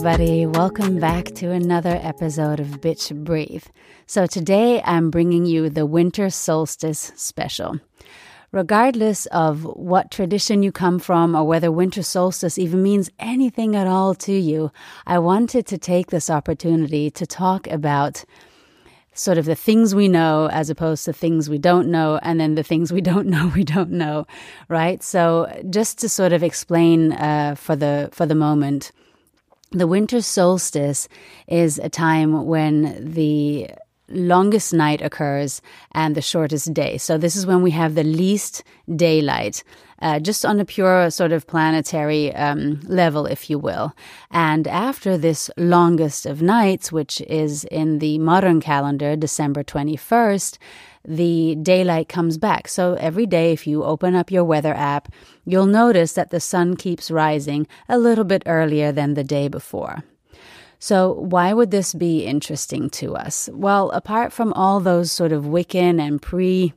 everybody. Welcome back to another episode of Bitch Breathe. So, today I'm bringing you the winter solstice special. Regardless of what tradition you come from or whether winter solstice even means anything at all to you, I wanted to take this opportunity to talk about sort of the things we know as opposed to things we don't know, and then the things we don't know we don't know, right? So, just to sort of explain uh, for the for the moment the winter solstice is a time when the longest night occurs and the shortest day. So, this is when we have the least daylight, uh, just on a pure sort of planetary um, level, if you will. And after this longest of nights, which is in the modern calendar, December 21st, the daylight comes back. So every day, if you open up your weather app, you'll notice that the sun keeps rising a little bit earlier than the day before. So, why would this be interesting to us? Well, apart from all those sort of Wiccan and pre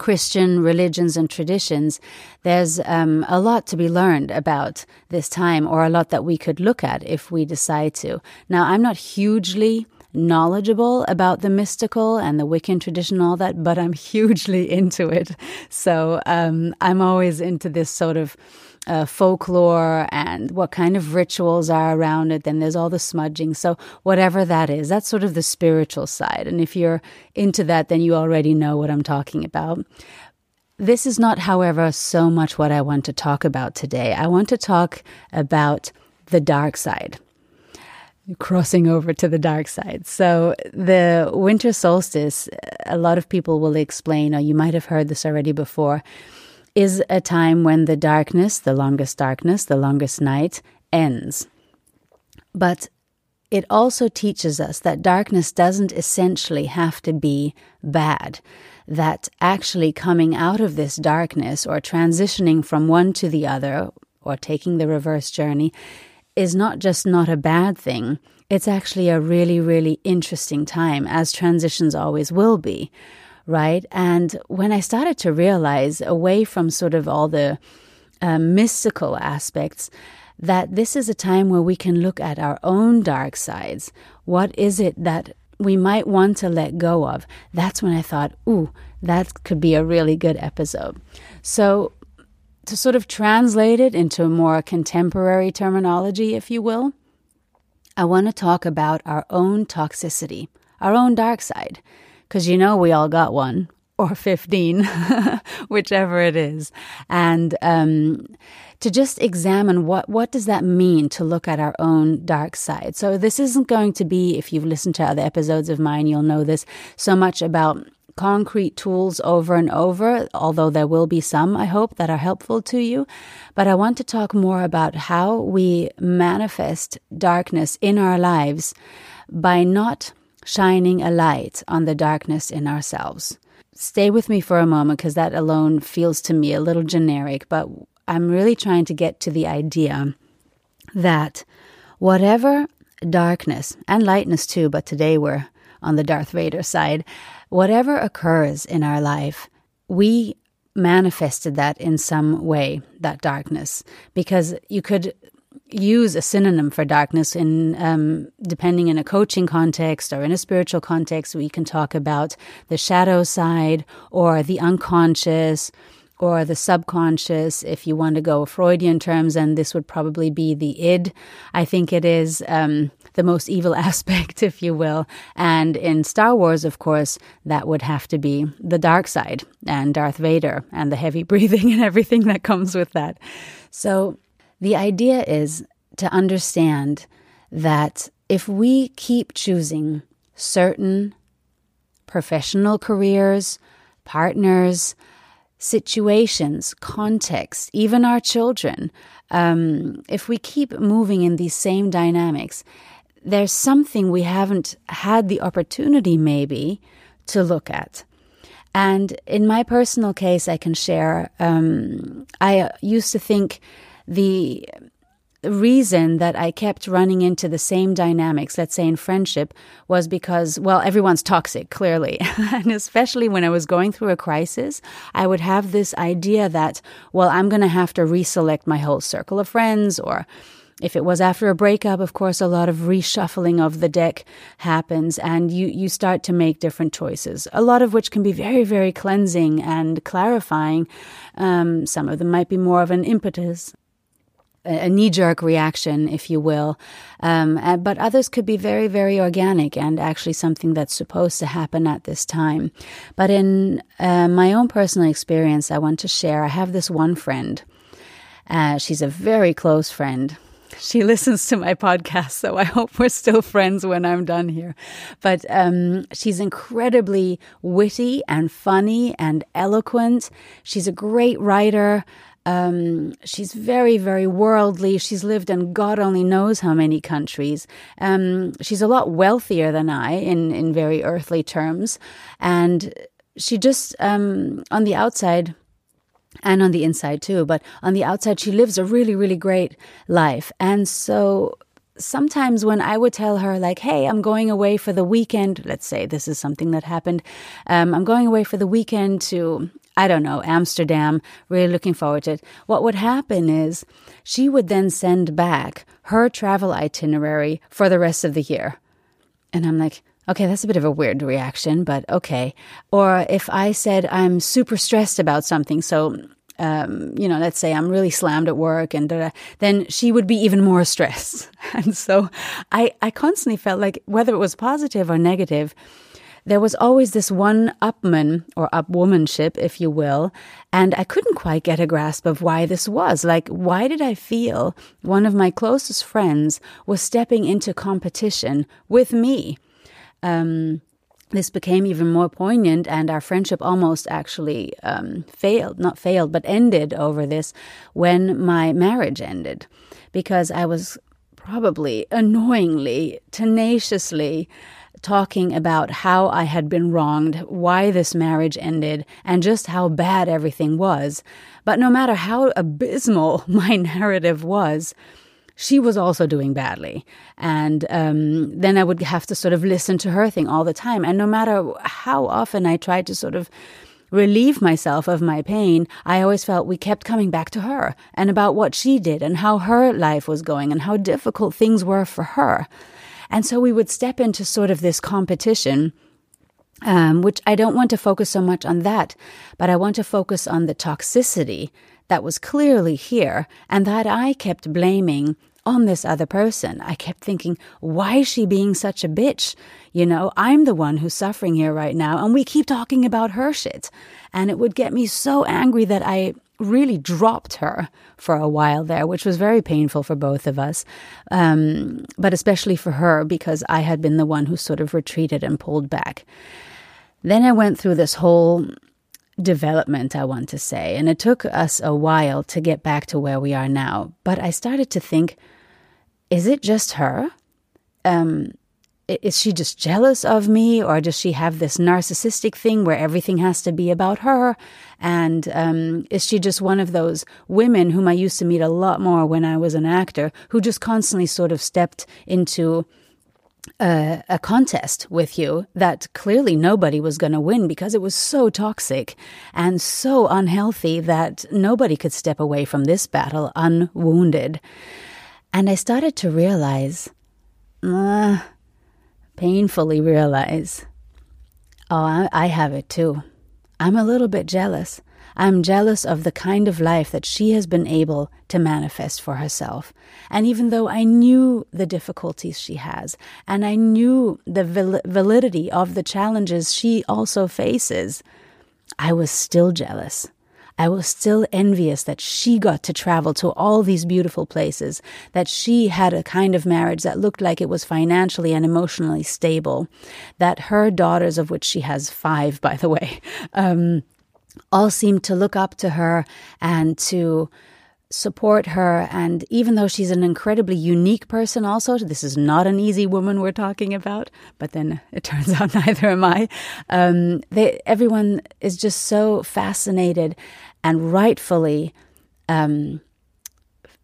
Christian religions and traditions, there's um, a lot to be learned about this time, or a lot that we could look at if we decide to. Now, I'm not hugely knowledgeable about the mystical and the Wiccan tradition, all that, but I'm hugely into it. So um, I'm always into this sort of uh, folklore and what kind of rituals are around it. Then there's all the smudging. So, whatever that is, that's sort of the spiritual side. And if you're into that, then you already know what I'm talking about. This is not, however, so much what I want to talk about today. I want to talk about the dark side crossing over to the dark side. So, the winter solstice, a lot of people will explain, or you might have heard this already before, is a time when the darkness, the longest darkness, the longest night, ends. But it also teaches us that darkness doesn't essentially have to be bad. That actually coming out of this darkness or transitioning from one to the other or taking the reverse journey is not just not a bad thing, it's actually a really, really interesting time, as transitions always will be, right? And when I started to realize, away from sort of all the uh, mystical aspects, that this is a time where we can look at our own dark sides. What is it that we might want to let go of? That's when I thought, ooh, that could be a really good episode. So, to sort of translate it into more contemporary terminology, if you will, I want to talk about our own toxicity, our own dark side, because you know we all got one or 15, whichever it is. And um, to just examine what, what does that mean to look at our own dark side. So this isn't going to be, if you've listened to other episodes of mine, you'll know this, so much about concrete tools over and over, although there will be some, I hope, that are helpful to you. But I want to talk more about how we manifest darkness in our lives by not shining a light on the darkness in ourselves. Stay with me for a moment because that alone feels to me a little generic, but I'm really trying to get to the idea that whatever darkness and lightness too, but today we're on the Darth Vader side, whatever occurs in our life, we manifested that in some way, that darkness, because you could use a synonym for darkness in um, depending in a coaching context or in a spiritual context we can talk about the shadow side or the unconscious or the subconscious if you want to go freudian terms and this would probably be the id. I think it is um, the most evil aspect, if you will. And in Star Wars, of course, that would have to be the dark side and Darth Vader and the heavy breathing and everything that comes with that. So the idea is to understand that if we keep choosing certain professional careers, partners, situations, context, even our children, um, if we keep moving in these same dynamics, there's something we haven't had the opportunity, maybe, to look at. And in my personal case, I can share, um, I used to think the reason that I kept running into the same dynamics, let's say in friendship, was because, well, everyone's toxic, clearly. and especially when I was going through a crisis, I would have this idea that, well, I'm going to have to reselect my whole circle of friends or if it was after a breakup, of course, a lot of reshuffling of the deck happens and you, you start to make different choices, a lot of which can be very, very cleansing and clarifying. Um, some of them might be more of an impetus, a knee jerk reaction, if you will. Um, uh, but others could be very, very organic and actually something that's supposed to happen at this time. But in uh, my own personal experience, I want to share I have this one friend. Uh, she's a very close friend she listens to my podcast, so I hope we're still friends when I'm done here. But um, she's incredibly witty and funny and eloquent. She's a great writer. Um, she's very, very worldly. She's lived in God only knows how many countries. Um, she's a lot wealthier than I in, in very earthly terms. And she just, um, on the outside, and on the inside too. But on the outside, she lives a really, really great life. And so sometimes when I would tell her, like, hey, I'm going away for the weekend, let's say this is something that happened, um, I'm going away for the weekend to, I don't know, Amsterdam, really looking forward to it. What would happen is she would then send back her travel itinerary for the rest of the year. And I'm like, Okay, that's a bit of a weird reaction, but okay. Or if I said I'm super stressed about something, so um, you know, let's say I'm really slammed at work, and then she would be even more stressed. And so, I I constantly felt like whether it was positive or negative, there was always this one upman or upwomanship, if you will, and I couldn't quite get a grasp of why this was. Like, why did I feel one of my closest friends was stepping into competition with me? Um, this became even more poignant, and our friendship almost actually um, failed not failed, but ended over this when my marriage ended because I was probably annoyingly, tenaciously talking about how I had been wronged, why this marriage ended, and just how bad everything was. But no matter how abysmal my narrative was, she was also doing badly. And um, then I would have to sort of listen to her thing all the time. And no matter how often I tried to sort of relieve myself of my pain, I always felt we kept coming back to her and about what she did and how her life was going and how difficult things were for her. And so we would step into sort of this competition. Um, which I don't want to focus so much on that, but I want to focus on the toxicity that was clearly here and that I kept blaming on this other person. I kept thinking, why is she being such a bitch? You know, I'm the one who's suffering here right now, and we keep talking about her shit. And it would get me so angry that I really dropped her for a while there, which was very painful for both of us, um, but especially for her because I had been the one who sort of retreated and pulled back. Then I went through this whole development, I want to say. And it took us a while to get back to where we are now. But I started to think is it just her? Um, is she just jealous of me, or does she have this narcissistic thing where everything has to be about her? And um, is she just one of those women whom I used to meet a lot more when I was an actor, who just constantly sort of stepped into a, a, contest with you that clearly nobody was going to win because it was so toxic and so unhealthy that nobody could step away from this battle unwounded. And I started to realize, uh, painfully realize, oh, I, I have it too. I'm a little bit jealous. I'm jealous of the kind of life that she has been able to manifest for herself. And even though I knew the difficulties she has, and I knew the validity of the challenges she also faces, I was still jealous. I was still envious that she got to travel to all these beautiful places, that she had a kind of marriage that looked like it was financially and emotionally stable, that her daughters, of which she has five, by the way, um, all seemed to look up to her and to support her. And even though she's an incredibly unique person, also, this is not an easy woman we're talking about, but then it turns out neither am I. Um, they, everyone is just so fascinated and rightfully. Um,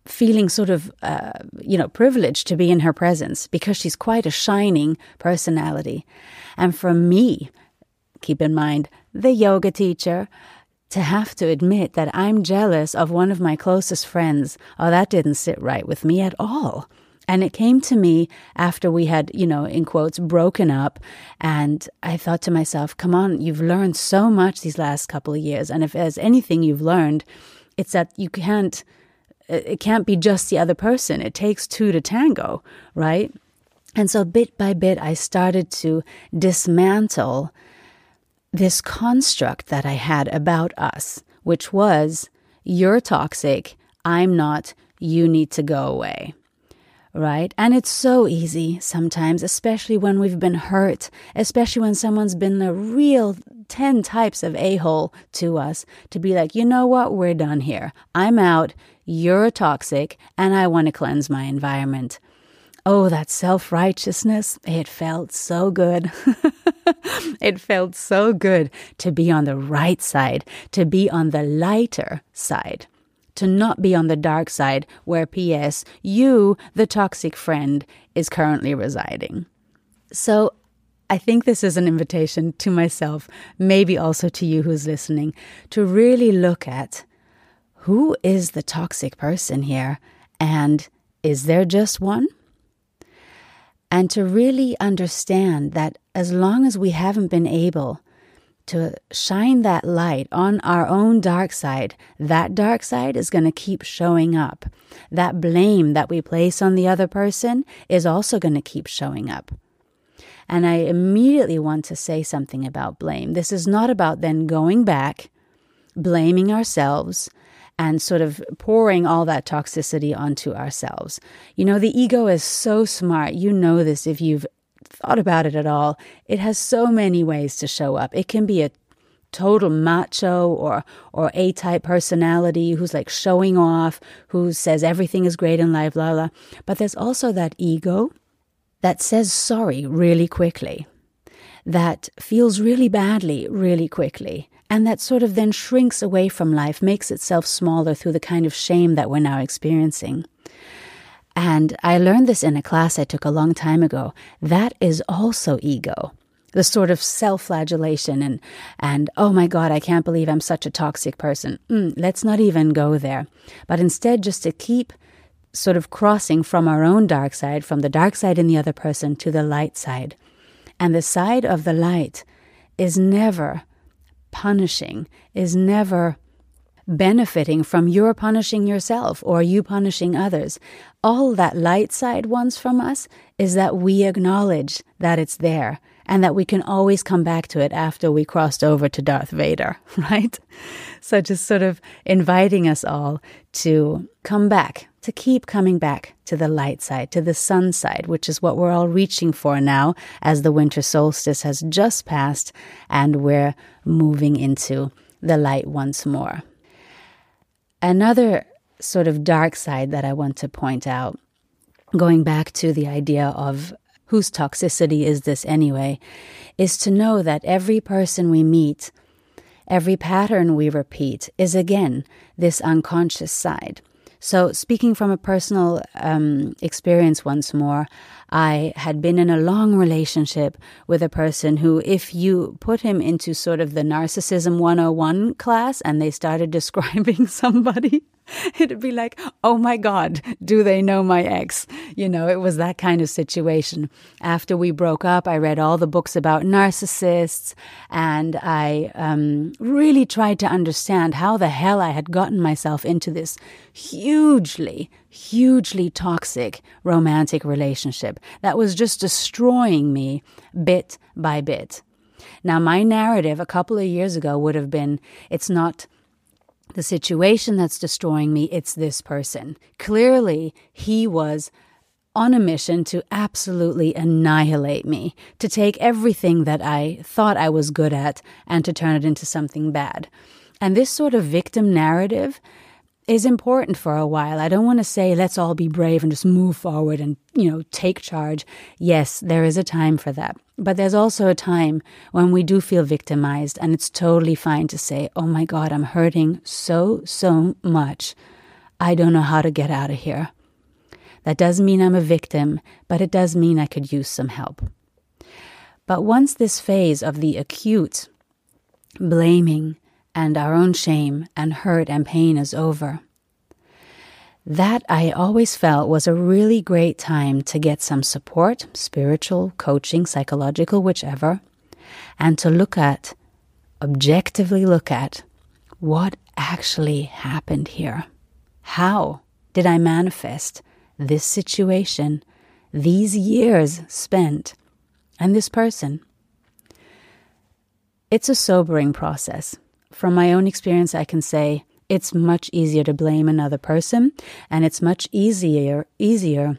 feeling sort of, uh, you know, privileged to be in her presence because she's quite a shining personality. And for me, keep in mind, the yoga teacher, to have to admit that I'm jealous of one of my closest friends, oh, that didn't sit right with me at all. And it came to me after we had, you know, in quotes, broken up. And I thought to myself, come on, you've learned so much these last couple of years. And if there's anything you've learned, it's that you can't, uh, it can't be just the other person. It takes two to tango, right? And so bit by bit, I started to dismantle this construct that I had about us, which was, you're toxic, I'm not, you need to go away right? And it's so easy sometimes, especially when we've been hurt, especially when someone's been a real 10 types of a hole to us, to be like, you know what, we're done here. I'm out, you're toxic, and I want to cleanse my environment. Oh, that self righteousness, it felt so good. it felt so good to be on the right side, to be on the lighter side to not be on the dark side where, P.S., you, the toxic friend, is currently residing. So I think this is an invitation to myself, maybe also to you who's listening, to really look at who is the toxic person here and is there just one? And to really understand that as long as we haven't been able to shine that light on our own dark side, that dark side is going to keep showing up. That blame that we place on the other person is also going to keep showing up. And I immediately want to say something about blame. This is not about then going back, blaming ourselves, and sort of pouring all that toxicity onto ourselves. You know, the ego is so smart. You know this if you've thought about it at all, it has so many ways to show up. It can be a total macho or or A type personality who's like showing off, who says everything is great in life, blah blah. But there's also that ego that says sorry really quickly, that feels really badly really quickly, and that sort of then shrinks away from life, makes itself smaller through the kind of shame that we're now experiencing. And I learned this in a class I took a long time ago. That is also ego. The sort of self flagellation and, and, oh my God, I can't believe I'm such a toxic person. Mm, let's not even go there. But instead, just to keep sort of crossing from our own dark side, from the dark side in the other person to the light side. And the side of the light is never punishing, is never benefiting from your punishing yourself or you punishing others. All that light side wants from us is that we acknowledge that it's there and that we can always come back to it after we crossed over to Darth Vader, right? So just sort of inviting us all to come back, to keep coming back to the light side, to the sun side, which is what we're all reaching for now as the winter solstice has just passed and we're moving into the light once more. Another sort of dark side that I want to point out, going back to the idea of whose toxicity is this anyway, is to know that every person we meet, every pattern we repeat, is again this unconscious side. So, speaking from a personal um, experience once more, I had been in a long relationship with a person who, if you put him into sort of the Narcissism 101 class and they started describing somebody, it'd be like, oh my God, do they know my ex? You know, it was that kind of situation. After we broke up, I read all the books about narcissists and I um, really tried to understand how the hell I had gotten myself into this hugely, hugely toxic romantic relationship that was just destroying me bit by bit. Now, my narrative a couple of years ago would have been it's not the situation that's destroying me, it's this person. Clearly, he was on a mission to absolutely annihilate me, to take everything that I thought I was good at and to turn it into something bad. And this sort of victim narrative is important for a while. I don't want to say let's all be brave and just move forward and, you know, take charge. Yes, there is a time for that. But there's also a time when we do feel victimized and it's totally fine to say, "Oh my god, I'm hurting so so much. I don't know how to get out of here." That doesn't mean I'm a victim, but it does mean I could use some help. But once this phase of the acute blaming and our own shame and hurt and pain is over. That I always felt was a really great time to get some support, spiritual, coaching, psychological, whichever, and to look at, objectively look at, what actually happened here. How did I manifest this situation, these years spent, and this person? It's a sobering process. From my own experience, I can say it's much easier to blame another person, and it's much easier easier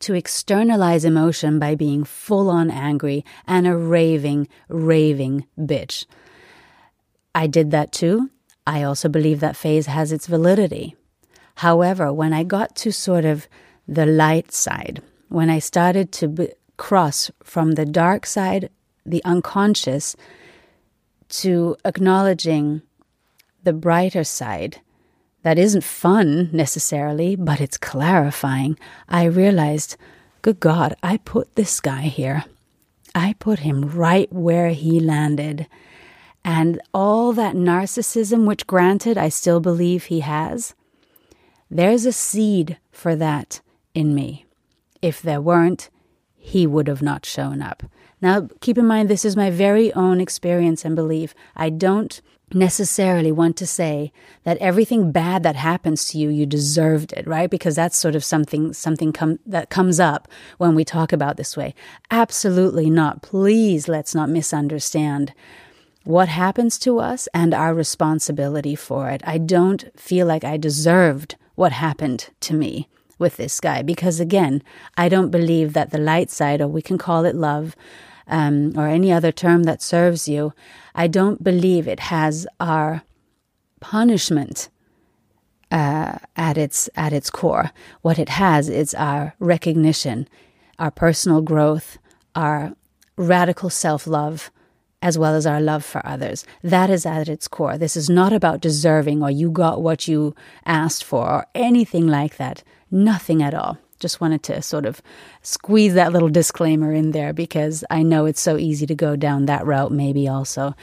to externalize emotion by being full on angry and a raving, raving bitch. I did that too. I also believe that phase has its validity. However, when I got to sort of the light side, when I started to b- cross from the dark side, the unconscious, to acknowledging the brighter side that isn't fun necessarily, but it's clarifying, I realized, good God, I put this guy here. I put him right where he landed. And all that narcissism, which granted I still believe he has, there's a seed for that in me. If there weren't, he would have not shown up. Now, keep in mind, this is my very own experience and belief. I don't necessarily want to say that everything bad that happens to you you deserved it right? Because that's sort of something something that comes up when we talk about this way. Absolutely not. Please let's not misunderstand what happens to us and our responsibility for it. I don't feel like i deserved what happened to me with this guy because again i don't believe that the light side or we can call it love um, or any other term that serves you, I don't believe it has our punishment uh, at its at its core. What it has is our recognition, our personal growth, our radical self love, as well as our love for others. That is at its core. This is not about deserving or you got what you asked for or anything like that. Nothing at all just wanted to sort of squeeze that little disclaimer in there because I know it's so easy to go down that route, maybe also.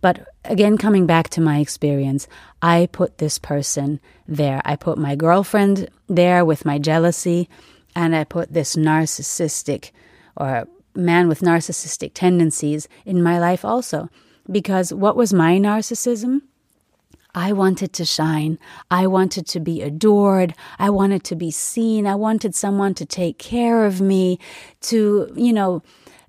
But again, coming back to my experience, I put this person there. I put my girlfriend there with my jealousy, and I put this narcissistic or man with narcissistic tendencies in my life also. Because what was my narcissism? I wanted to shine. I wanted to be adored. I wanted to be seen. I wanted someone to take care of me, to, you know,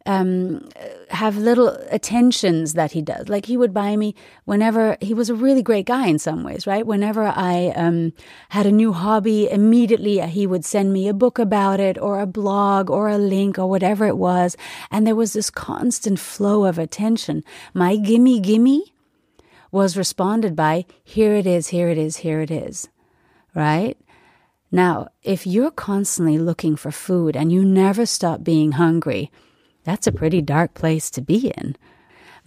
um, have little attentions that he does. Like he would buy me whenever he was a really great guy in some ways, right? Whenever I um, had a new hobby, immediately he would send me a book about it or a blog or a link or whatever it was. And there was this constant flow of attention. My gimme gimme was responded by, here it is, here it is, here it is, right? Now, if you're constantly looking for food and you never stop being hungry, that's a pretty dark place to be in.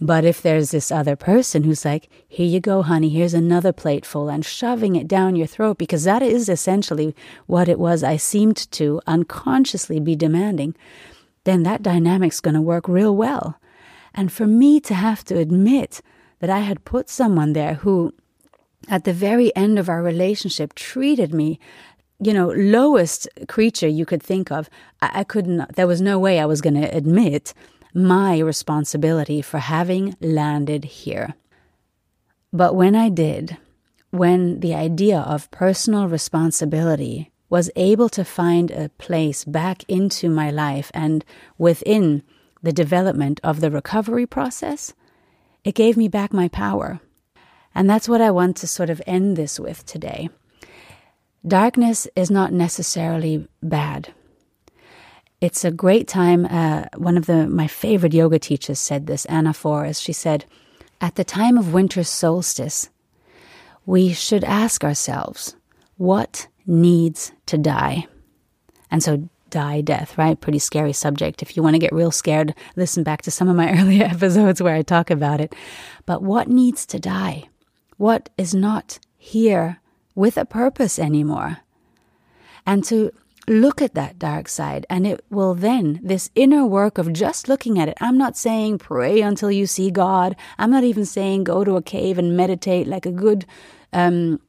But if there's this other person who's like, here you go, honey, here's another plateful, and shoving it down your throat, because that is essentially what it was I seemed to unconsciously be demanding, then that dynamic's going to work real well. And for me to have to admit that I had put someone there who, at the very end of our relationship, treated me, you know, lowest creature you could think of. I, I couldn't, there was no way I was going to admit my responsibility for having landed here. But when I did, when the idea of personal responsibility was able to find a place back into my life and within the development of the recovery process, it gave me back my power. And that's what I want to sort of end this with today. Darkness is not necessarily bad. It's a great time. Uh, one of the my favorite yoga teachers said this, Ana Forrest. She said, "At the time of winter solstice, we should ask ourselves, what needs to die?" And so die, death, right? Pretty scary subject. If you want to get real scared, listen back to some of my earlier episodes where I talk about it. But what needs to die? What is not here with a purpose anymore? And to look at that dark side and it will then this inner work of just looking at it i'm not saying pray until you see god i'm not even saying go to a cave and meditate like a good um,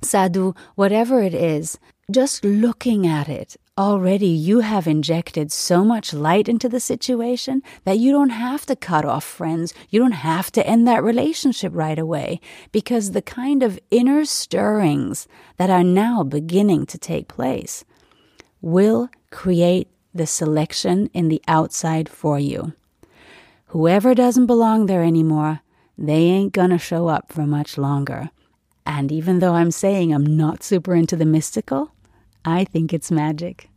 sadhu whatever it is just looking at it already you have injected so much light into the situation that you don't have to cut off friends you don't have to end that relationship right away because the kind of inner stirrings that are now beginning to take place will create the selection in the outside for you. Whoever doesn't belong there anymore, they ain't gonna show up for much longer. And even though I'm saying I'm not super into the mystical, I think it's magic.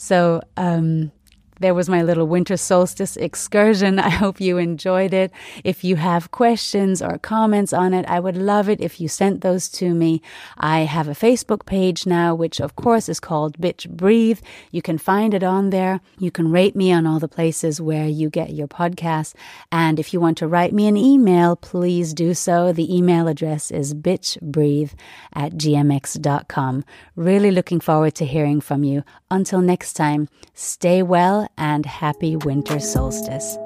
So, um, there was my little winter solstice excursion. I hope you enjoyed it. If you have questions or comments on it, I would love it if you sent those to me. I have a Facebook page now, which of course is called Bitch Breathe. You can find it on there. You can rate me on all the places where you get your podcasts. And if you want to write me an email, please do so. The email address is bitchbreathe at gmx.com. Really looking forward to hearing from you. Until next time, stay well and happy winter solstice.